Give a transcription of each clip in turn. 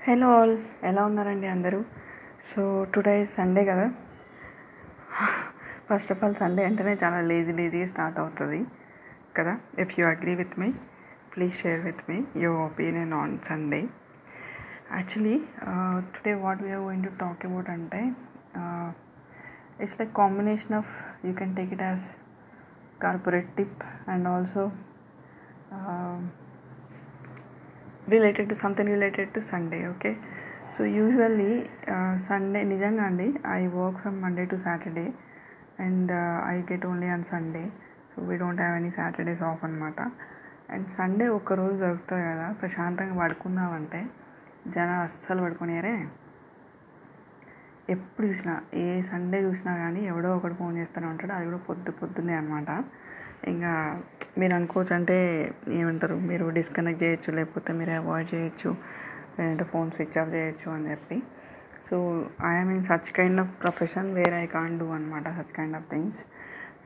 Hello all ఎలా ఉన్నారండి అందరూ? సో టుడే సండే కదా? ఫస్ట్ ఆఫ్ ఆల్ సండే అంటేనే చాలా లేజీ లేజీ స్టార్ట్ అవుతుంది కదా? If you agree with me please share with me your opinion on Sunday actually today what we are going to talk about అంటే it's like combination of you can take it as corporate tip and also related to something related to Sunday okay so usually Sunday నిజంగా అండి I work from Monday to Saturday and I get only on Sunday so we don't have any Saturdays off అనమాట and Sunday ఒక్కరోజు దొరుకుతుంది కదా ప్రశాంతంగా పడుకుందామంటే జనాలు అస్సలు పడుకునేరే ఎప్పుడు చూసినా ఏ సండే చూసినా కానీ ఎవడో ఒకడు ఫోన్ చేస్తూనే ఉంటాడు. అది కూడా పొద్దు పొద్దున్నే అనమాట ఇంకా మీరు అనుకోవచ్చు అంటే ఏమంటారు మీరు డిస్కనెక్ట్ చేయొచ్చు లేకపోతే మీరు అవాయిడ్ చేయొచ్చు లేదంటే ఫోన్ స్విచ్ ఆఫ్ చేయొచ్చు అని చెప్పి. So I mean such kind of profession where I can do అనమాట such kind of things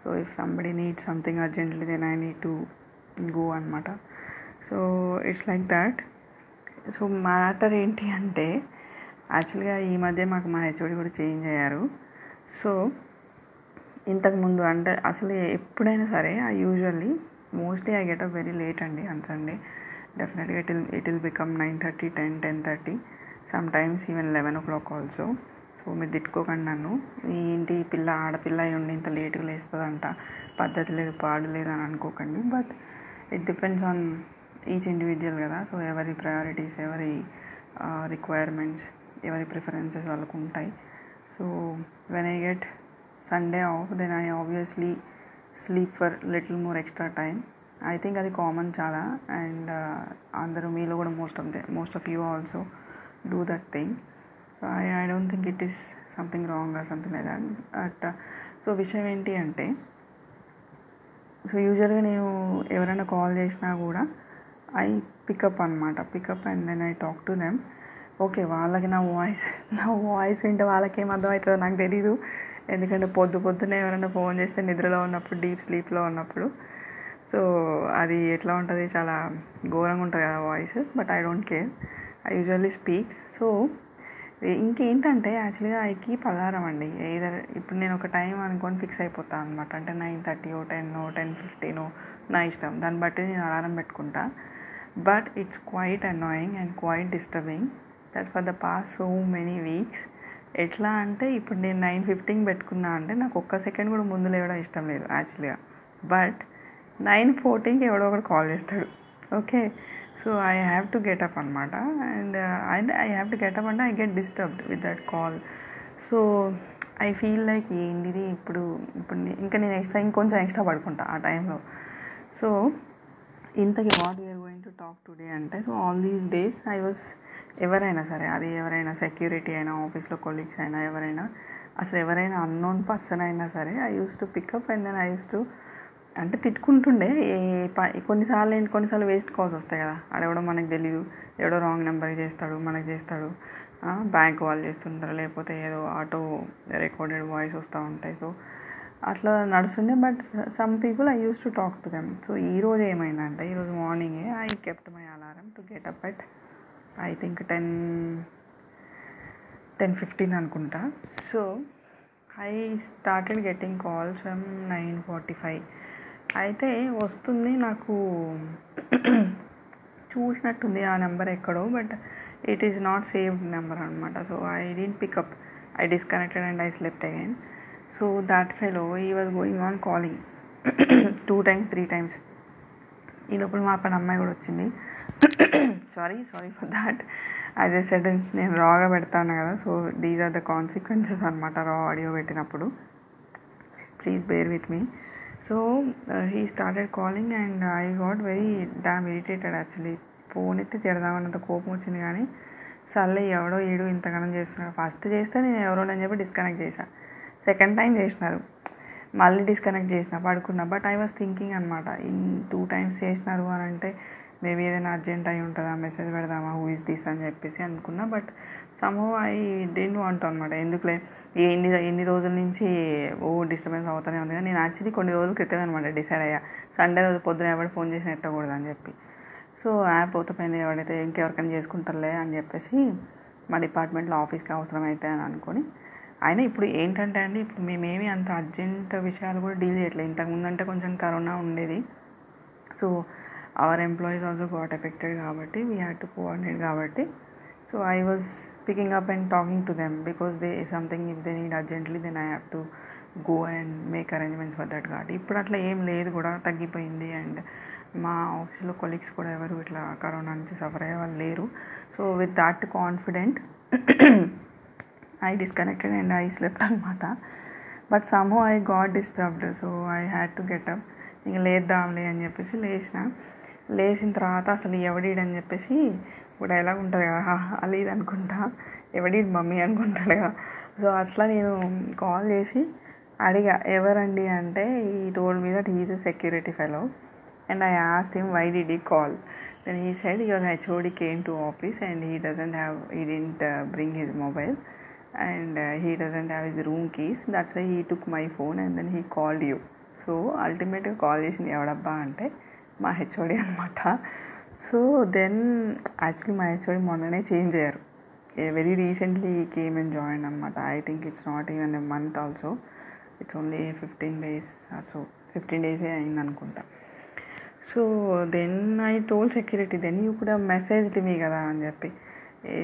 so if somebody need something urgently then I need to go అనమాట so it's like that so matter ఏంటి అంటే యాక్చువల్గా ఈ మధ్య మాకు మా HOD కూడా చేంజ్ అయ్యారు. సో ఇంతకుముందు అంటే అసలు ఎప్పుడైనా సరే I usually mostly I get up very late అండి అన్ సండే. డెఫినెట్గా it will it will become nine thirty ten ten thirty sometimes even eleven o'clock also. So మీరు తిట్టుకోకండి నన్ను. ఏంటి పిల్ల ఆడపిల్ల అయి ఉండి ఇంత లేటుగా లేస్తుందంట పద్ధతి లేదు పాడు లేదు అని అనుకోకండి. But it depends on each individual కదా. సో ఎవరి ప్రయారిటీస్ ఎవరి రిక్వైర్మెంట్స్ ఎవరి ప్రిఫరెన్సెస్ వాళ్ళకు ఉంటాయి so when I get Sunday off then I obviously sleep for little more extra time I think అది కామన్ చాలా. అండ్ అందరూ మీలో కూడా most of the most of you also do that thing I I don't think it is something wrong something like that at so విషయం ఏంటి అంటే so యూజువల్గా నేను ఎవరైనా కాల్ చేసినా కూడా ఐ పికప్ అనమాట pick up and then I talk to them okay వాళ్ళకి నా వాయిస్ నా వాయిస్ వింటే వాళ్ళకి ఏం అర్థమవుతుందో నాకు తెలీదు. ఎందుకంటే పొద్దు పొద్దునే ఎవరైనా ఫోన్ చేస్తే నిద్రలో ఉన్నప్పుడు డీప్ స్లీప్లో ఉన్నప్పుడు. సో అది ఎట్లా ఉంటుంది చాలా ఘోరంగా ఉంటుంది కదా voice but I don't care. I usually speak. So ఇంకేంటంటే యాక్చువల్గా ఐ కీప్ అలారం అండి. ఏదర్ ఇప్పుడు నేను ఒక టైం అనుకొని ఫిక్స్ అయిపోతాను అనమాట అంటే nine thirty or ten or ten fifteen నా ఇష్టం. దాన్ని బట్టి నేను అలారం పెట్టుకుంటా. But it's quite annoying and quite disturbing. That for the past so many weeks ఎట్లా అంటే ఇప్పుడు నేను నైన్ ఫిఫ్టీన్ పెట్టుకున్నా అంటే నాకు ఒక్క సెకండ్ కూడా ముందు లేవడం ఇష్టం లేదు యాక్చువల్గా బట్ నైన్ ఫోర్టీన్కి ఎవడో ఒకటి కాల్ చేస్తాడు. Okay so I have to get up అనమాట and and I have to get up అంటే I get disturbed with that call so I feel like ఏంటిది ఇప్పుడు ఇప్పుడు ఇంకా నేను ఎక్స్ట్రా ఇంకొంచెం ఎక్స్ట్రా పడుకుంటా ఆ టైంలో సో ఇంతకి what we are going to talk today అంటే so all these days I was ఎవరైనా సరే అది ఎవరైనా సెక్యూరిటీ అయినా ఆఫీస్లో కొలీగ్స్ అయినా ఎవరైనా అసలు ఎవరైనా అన్నోన్ పర్సన్ అయినా సరే I use to pick up and then I use to అంటే తిట్టుకుంటుండే. కొన్నిసార్లు ఏంటి కొన్నిసార్లు వేస్ట్ కాల్స్ వస్తాయి కదా. అడెవడో మనకు తెలియదు ఎవడో రాంగ్ నెంబర్ చేస్తాడు మనకు చేస్తాడు. బ్యాంక్ వాళ్ళు చేస్తుంటారు లేకపోతే ఏదో ఆటో రికార్డెడ్ వాయిస్ వస్తూ ఉంటాయి. సో అట్లా నడుస్తుండే but some people I use to talk to them so ఈరోజు ఏమైందంటే ఈరోజు మార్నింగే I kept my alarm to get up at I think ten ten fifteen అనుకుంటా. So I started getting calls from nine forty five. అయితే వస్తుంది నాకు చూసినట్టుంది ఆ number ఎక్కడో but it is not saved number అనమాట so I didn't pick up I disconnected and I slept again so that fellow ఈ was going on calling two times three times ఈ లోపల మా పని అమ్మాయి కూడా వచ్చింది. Sorry sorry for that as a said నేను రాగా పెడతాను కదా so these are the consequences అనమాట రా ఆడియో పెట్టినప్పుడు. Please bear with me so he started calling and I got very damn irritated actually phone ఎత్తి తిడదామన్నంత కోపం వచ్చింది కానీ సర్లే ఎవడో ఈడు ఇంతగానం చేస్తున్నాడు. ఫస్ట్ చేస్తే నేను ఎవరోనని చెప్పి డిస్కనెక్ట్ చేశా. సెకండ్ టైం చేసినారు. మళ్ళీ డిస్కనెక్ట్ చేసిన పడుకున్నా. బట్ ఐ వాస్ థింకింగ్ అనమాట ఇన్ టూ టైమ్స్ చేసినారు అని అంటే మేబీ ఏదైనా అర్జెంట్ అయి ఉంటుందా మెసేజ్ పెడదామా హూ ఇస్ దిస్ అని చెప్పేసి అనుకున్నా. But somehow I didn't want అనమాట ఎందుకులే? ఎన్ని ఎన్ని రోజుల నుంచి ఓ డిస్టర్బెన్స్ అవుతూనే ఉంది. కానీ నేను యాక్చువల్లీ కొన్ని రోజుల క్రితం అనమాట డిసైడ్ అయ్యా. సండే రోజు పొద్దున ఎవరు ఫోన్ చేసిన ఎత్తకూడదు అని చెప్పి. సో యాప్ పోతపోయింది ఎవరైతే ఇంకెవరికైనా చేసుకుంటారులే అని చెప్పేసి మా డిపార్ట్మెంట్లో ఆఫీస్కి అవసరం అయితే అని అనుకొని. అయినా ఇప్పుడు ఏంటంటే అండి ఇప్పుడు మేమేమి అంత అర్జెంట్ విషయాలు కూడా డీల్ చేయట్లేదు. ఇంతకుముందు అంటే కొంచెం కరోనా ఉండేది. So our employees also got affected కాబట్టి వీ హ్యాడ్ టు కోఆర్డినేట్ కాబట్టి. So I was picking up and talking to them because they something if they need urgently then I have to go and make arrangements for that కాబట్టి. ఇప్పుడు అట్లా ఏం లేదు కూడా తగ్గిపోయింది and మా ఆఫీస్లో కొలీగ్స్ కూడా ఎవరు ఇట్లా కరోనా నుంచి సఫర్ అయ్యే వాళ్ళు లేరు. So with that confident I disconnected and I slept అనమాట but somehow I got disturbed so I had to get up ఇంక లేద్దాంలే అని చెప్పేసి లేచిన. లేచిన తర్వాత అసలు ఎవడీడని చెప్పేసి ఇప్పుడు డైలాగ్ ఉంటుంది కదా అలీది అనుకుంటా ఎవడీడు మమ్మీ అనుకుంటాడు కదా. సో అట్లా నేను కాల్ చేసి అడిగా ఎవరండి అంటే ఈ రోడ్ మీద he's a security fellow and I asked him why did he call then he said your HOD came to office and he doesn't have he didn't bring his mobile and he doesn't have his room keys that's why he took my phone and then he called you so అల్టిమేట్గా call చేసింది ఎవడబ్బా అంటే మా HOD అనమాట so then actually మా HOD మొన్ననే change అయ్యారు. Very recently came and join అనమాట I think it's not even a month also it's only fifteen days so fifteen డేసే అయింది అనుకుంటా. So then I told security then you కూడా messaged me కదా అని చెప్పి.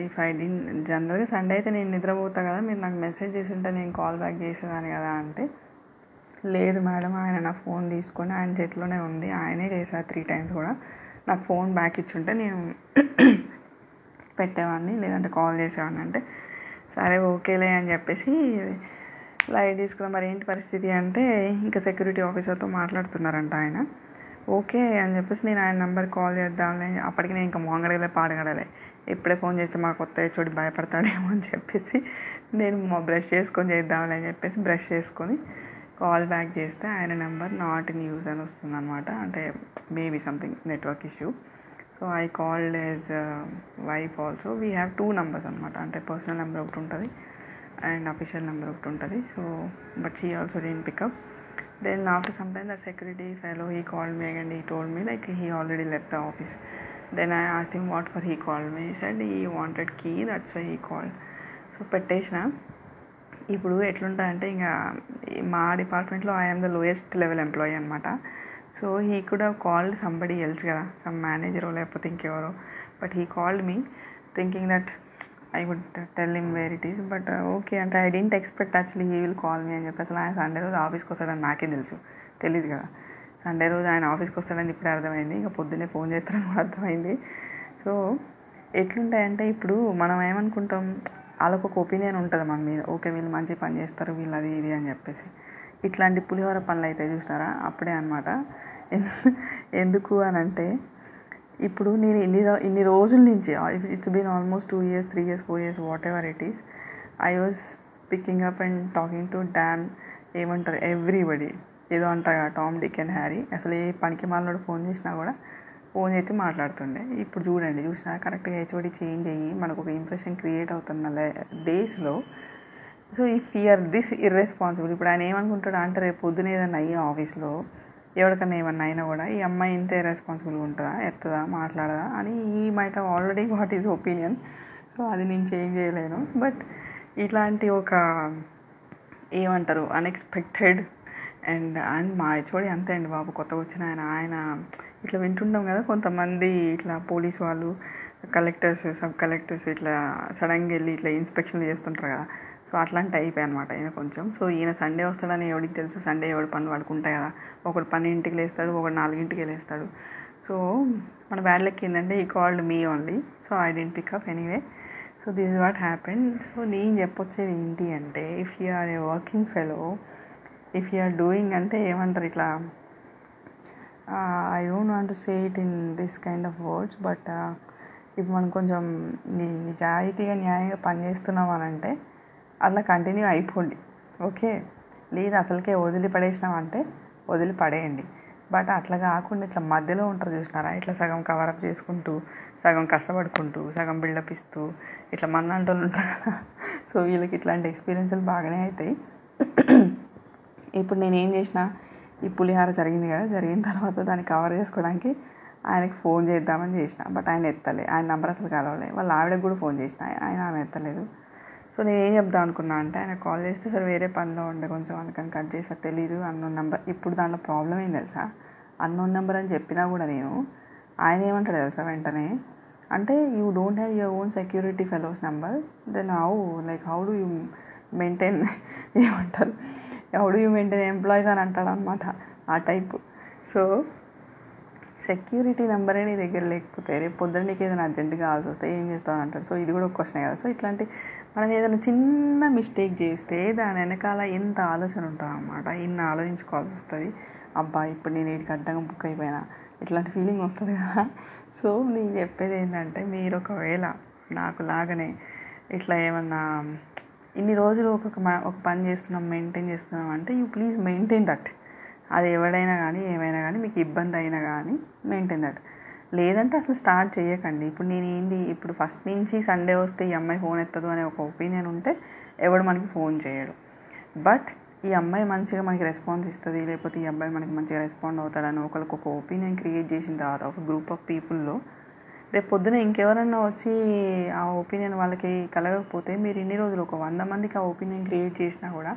ఇఫ్ ఐ డి జనరల్గా సండే అయితే నేను నిద్రపోతా కదా మీరు నాకు మెసేజ్ చేసి ఉంటే నేను కాల్ బ్యాక్ చేసేదాన్ని కదా అంటే లేదు మేడం ఆయన నా ఫోన్ తీసుకొని ఆయన చేతిలోనే ఉంది. ఆయనే చేశారు త్రీ టైమ్స్ కూడా. నాకు ఫోన్ బ్యాక్ ఇచ్చుంటే నేను పెట్టేవాడిని లేదంటే కాల్ చేసేవాడిని అంటే సరే ఓకేలే అని చెప్పేసి లైట్ తీసుకున్నాం. మరి ఏంటి పరిస్థితి అంటే ఇంకా సెక్యూరిటీ ఆఫీసర్తో మాట్లాడుతున్నారంట ఆయన. ఓకే అని చెప్పేసి నేను ఆయన నెంబర్ కాల్ చేద్దాంలే. అప్పటికి నేను ఇంకా మోంగడలే పాడగడలే. ఇప్పుడే ఫోన్ చేస్తే మా కొత్త చోటు భయపడతాడేమో అని చెప్పేసి నేను బ్రష్ చేసుకొని చేద్దాంలే అని చెప్పేసి బ్రష్ చేసుకొని కాల్ బ్యాక్ చేస్తే ఆయన నెంబర్ నాట్ ఇన్ యూజ్ అని వస్తుంది అనమాట అంటే maybe something network issue so I called as wife also we have two numbers అనమాట అంటే పర్సనల్ నెంబర్ ఒకటి ఉంటుంది అండ్ అఫీషియల్ నెంబర్ ఒకటి ఉంటుంది. So but she also didn't pickup then after some time the security fellow he called me and he told me like he already left the office then I asked him what for he call me said he wanted key that's why he call so పెట్టేసిన. ఇప్పుడు ఎట్లుంటుందంటే ఇంకా మా డిపార్ట్మెంట్లో I'm the lowest level employee అనమాట so he could have called somebody else కదా some మేనేజరో లేకపోతే ఇంకెవరో. But he called me thinking that I would tell him where it is but okay అంటే I didn't expect actually he will call me అని చెప్పి అసలు ఆయన Sunday రోజు ఆఫీస్కి వస్తాడని నాకే తెలుసు తెలియదు కదా. సండే రోజు ఆయన ఆఫీస్కి వస్తాడని ఇప్పుడే అర్థమైంది ఇంకా పొద్దున్నే ఫోన్ చేస్తారని కూడా అర్థమైంది. సో ఎట్లుంటాయంటే ఇప్పుడు మనం ఏమనుకుంటాం వాళ్ళకు ఒక ఒపీనియన్ ఉంటుంది మన మీద. ఓకే వీళ్ళు మంచి పని చేస్తారు వీళ్ళు అది ఇది అని చెప్పేసి. ఇట్లాంటి పులిహోర పనులు అయితే చూసినారా అప్పుడే అనమాట ఎందుకు అని అంటే ఇప్పుడు నేను ఇన్ని ఇన్ని రోజుల నుంచి it's been almost two years three years four years whatever it is I was picking up and talking to them ఏమంటారు ఎవ్రీబడి. ఏదో అంటారు టామ్ డిక్ అండ్ హ్యారీ. అసలు ఏ పనికి మాలనోడు ఫోన్ చేసినా కూడా ఫోన్ చేసి మాట్లాడుతుండే. ఇప్పుడు చూడండి చూసినా కరెక్ట్గా హెచ్ఓడి చేంజ్ అయ్యి మనకు ఒక ఇంప్రెషన్ క్రియేట్ అవుతున్న డేస్లో so he fear this irresponsible ఇప్పుడు ఆయన ఏమనుకుంటాడు అంటే రేపు పొద్దున ఏదన్నా అయ్యి ఆఫీస్లో ఎవరికన్నా ఏమన్నా అయినా కూడా ఈ అమ్మాయి ఇంతే రెస్పాన్సిబుల్గా ఉంటుందా ఎత్తదా మాట్లాడదా అని he might already what is opinion so అది నేను చేంజ్ చేయలేను. బట్ ఇట్లాంటి ఒక ఏమంటారు అన్ఎక్స్పెక్టెడ్ అండ్ అండ్ మా హెచ్ఓడి అంతే అండి బాబు కొత్తగా వచ్చిన ఆయన. ఆయన ఇట్లా వింటుంటాం కదా కొంతమంది ఇట్లా పోలీస్ వాళ్ళు కలెక్టర్స్ సబ్ కలెక్టర్స్ ఇట్లా సడన్గా వెళ్ళి ఇట్లా ఇన్స్పెక్షన్లు చేస్తుంటారు కదా. సో అట్లాంటి టైప్ అనమాట ఈయన కొంచెం. సో ఈయన సండే వస్తాడని ఎవడికి తెలుసు సండే ఎవడి పని పడుకుంటాయి కదా. ఒకడు పన్నెండింటికి లేస్తాడు ఒకడు నాలుగింటికి లేస్తాడు. సో మన బ్యాడ్ లెక్క ఏంటంటే he called me only. So I didn't pickup anyway. So this is what happen so నేను చెప్పొచ్చేది ఏంటి అంటే if you are a working fellow if you are doing అంటే ఏమంటారు ఇట్లా I don't want to say it in this kind of words but ఇప్పుడు మనం కొంచెం నిజాయితీగా న్యాయంగా పనిచేస్తున్నాం అని అంటే అట్లా కంటిన్యూ అయిపోండి. ఓకే లేదు అసలుకే వదిలి పడేసినామంటే వదిలి పడేయండి బట్ అట్లా కాకుండా ఇట్లా మధ్యలో ఉంటారు చూసినారా? ఇట్లా సగం కవరప్ చేసుకుంటూ సగం కష్టపడుకుంటూ సగం బిల్డప్ ఇస్తూ ఇట్లా మన్నాంటి వాళ్ళు ఉంటారు కదా. సో వీళ్ళకి ఇట్లాంటి ఎక్స్పీరియన్స్లు బాగానే అవుతాయి ఇప్పుడు నేను ఏం చేసిన ఈ పులిహార జరిగింది కదా జరిగిన తర్వాత దాన్ని కవర్ చేసుకోవడానికి ఆయనకి ఫోన్ చేద్దామని చేసిన బట్ ఆయన ఎత్తలే ఆయన నెంబర్ అసలు కలవలే. వాళ్ళ ఆవిడకి కూడా ఫోన్ చేసిన ఆయన ఆమె ఎత్తలేదు. సో నేను ఏం చెప్దాం అనుకున్నా అంటే ఆయన కాల్ చేస్తే సరే వేరే పనిలో ఉండే కొంచెం అందుకని కట్ చేసా తెలీదు అన్నోన్ నెంబర్ ఇప్పుడు దాంట్లో ప్రాబ్లం ఏం తెలుసా? అన్నోన్ నెంబర్ అని చెప్పినా కూడా నేను ఆయన ఏమంటాడు తెలుసా వెంటనే? అంటే you don't have your own security fellows number then how like how do you maintain ఏమంటారు. ఎవడు యూ మెయింటైన్ ఎంప్లాయీస్ అని అంటాడు అనమాట ఆ టైప్. సో సెక్యూరిటీ నెంబరే నీ దగ్గర లేకపోతే రేపు పొద్దున్న నీకు ఏదైనా అర్జెంటుగా కావాల్సి వస్తే ఏం చేస్తావు అంటాడు. సో ఇది కూడా ఒక క్వశ్చన్ కదా. సో ఇట్లాంటి మనం ఏదైనా చిన్న మిస్టేక్ చేస్తే దాని వెనకాల ఎంత ఆలోచన ఉంటుంది అనమాట ఇన్ని ఆలోచించుకోవాల్సి వస్తుంది. అబ్బా ఇప్పుడు నేను వీటికి అడ్డంగా బుక్ అయిపోయినా. ఇట్లాంటి ఫీలింగ్ వస్తుంది కదా. సో నేను చెప్పేది ఏంటంటే మీరు ఒకవేళ నాకు లాగానే ఇట్లా ఏమన్నా ఇన్ని రోజులు ఒక్కొక్క ఒక పని చేస్తున్నాం మెయింటైన్ చేస్తున్నాం అంటే యూ ప్లీజ్ మెయింటైన్ దట్ అది ఎవడైనా కానీ ఏమైనా కానీ మీకు ఇబ్బంది అయినా కానీ మెయింటైన్ దట్ లేదంటే అసలు స్టార్ట్ చేయకండి. ఇప్పుడు నేను ఏంది ఇప్పుడు ఫస్ట్ నుంచి సండే వస్తే ఈ అమ్మాయి ఫోన్ ఎత్తదు అనే ఒక ఒపీనియన్ ఉంటే ఎవడు మనకి ఫోన్ చేయడు. బట్ ఈ అమ్మాయి మంచిగా మనకి రెస్పాన్స్ ఇస్తుంది లేకపోతే ఈ అబ్బాయి మనకి మంచిగా రెస్పాండ్ అవుతాడని ఒకరికి ఒక ఒపీనియన్ క్రియేట్ చేసిన తర్వాత ఒక గ్రూప్ ఆఫ్ పీపుల్లో రేపు పొద్దున ఇంకెవరన్నా వచ్చి ఆ ఒపీనియన్ వాళ్ళకి కలగకపోతే మీరు ఇన్ని రోజులు ఒక వంద మందికి ఆ ఒపీనియన్ క్రియేట్ చేసినా కూడా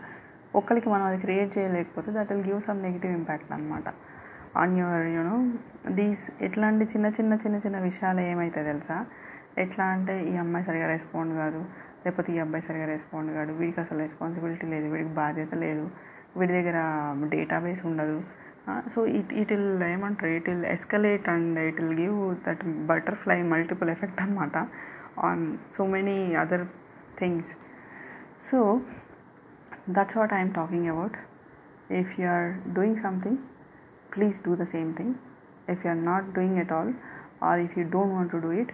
ఒక్కరికి మనం అది క్రియేట్ చేయలేకపోతే that will give some negative impact అనమాట on your you know these ఎట్లాంటి చిన్న చిన్న చిన్న చిన్న విషయాలు ఏమైతే తెలుసా? ఎట్లా అంటే ఈ అమ్మాయి సరిగా రెస్పాండ్ కాదు లేకపోతే ఈ అబ్బాయి సరిగా రెస్పాండ్ కాదు వీడికి అసలు రెస్పాన్సిబిలిటీ లేదు వీడికి బాధ్యత లేదు వీడి దగ్గర డేటాబేస్ ఉండదు సో ఇట్ ఇట్ విల్ ఏమంటారు it will escalate and it will give that butterfly multiple effect అనమాట on so many other things so that's what i'm talking about. If you are doing something please do the same thing. If you are not doing it all or if you don't want to do it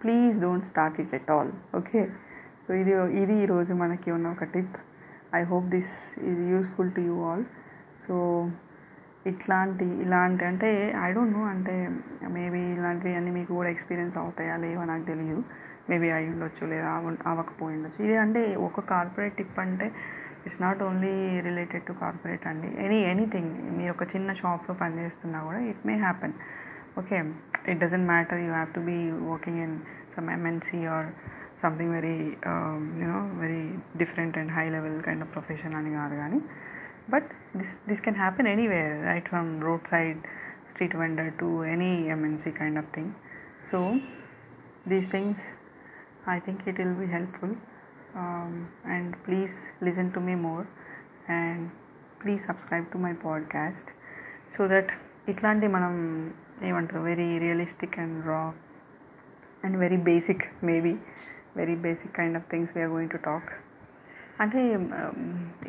please don't start it at all okay so ఇది ఇది ఈరోజు మనకి ఉన్న ఒక tip I hope this is useful to you all so ఇట్లాంటి ఇలాంటి అంటే I don't know అంటే మేబీ ఇలాంటివి అన్నీ మీకు కూడా ఎక్స్పీరియన్స్ అవుతాయా లేవో నాకు తెలియదు మేబీ అయి ఉండొచ్చు లేదా అవ్వకపోయి ఉండొచ్చు. ఇది అంటే ఒక కార్పొరేట్ టిప్ అంటే it's not only related to corporate అండి. ఎనీ ఎనీథింగ్ మీరు ఒక చిన్న షాప్లో పనిచేస్తున్నా కూడా it may happen okay it doesn't matter you have to be working in some MNC or something very you know very different and high level kind of profession అని కాదు కానీ But this this can happen anywhere right from road side street vendor to any MNC kind of thing so these things I think it will be helpful. Um, and please listen to me more and please subscribe to my podcast so that ఇట్లాంటి మనం ఏమంటారు very realistic and raw and very basic maybe very basic kind of things we're going to talk అంటే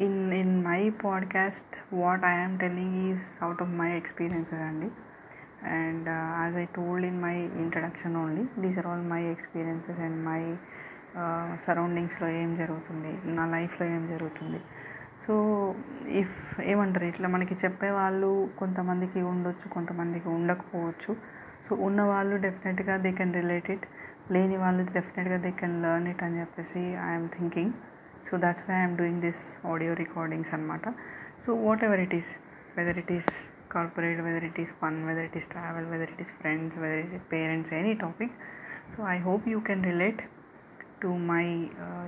in in my podcast what I'm telling is out of my experiences అండి. And as I told in my introduction only these are all my experiences and my సరౌండింగ్స్లో ఏం జరుగుతుంది నా లైఫ్లో ఏం జరుగుతుంది. So if ఏమంటారు ఇట్లా మనకి చెప్పే వాళ్ళు కొంతమందికి ఉండొచ్చు కొంతమందికి ఉండకపోవచ్చు. సో ఉన్న వాళ్ళు డెఫినెట్గా దే కెన్ రిలేట్ ఇట్ లేని వాళ్ళు డెఫినెట్గా దే కెన్ లర్న్ ఇట్ అని చెప్పేసి I'm thinking so that's why I'm doing this audio recordings అనమాట so whatever it is whether it is corporate whether it is fun whether it is travel whether it is friends whether it is parents any topic so I hope you can relate to my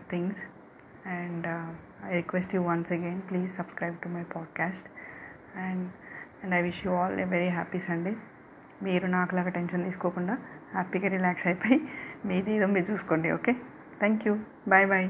things and I request you once again please subscribe to my podcast and and I wish you all a very happy Sunday మీరు నాకు నాకులాగా tension తీసుకోకుండా హ్యాపీగా relax అయిపోయి మీది ఏదో మీరు చూసుకోండి okay thank you bye bye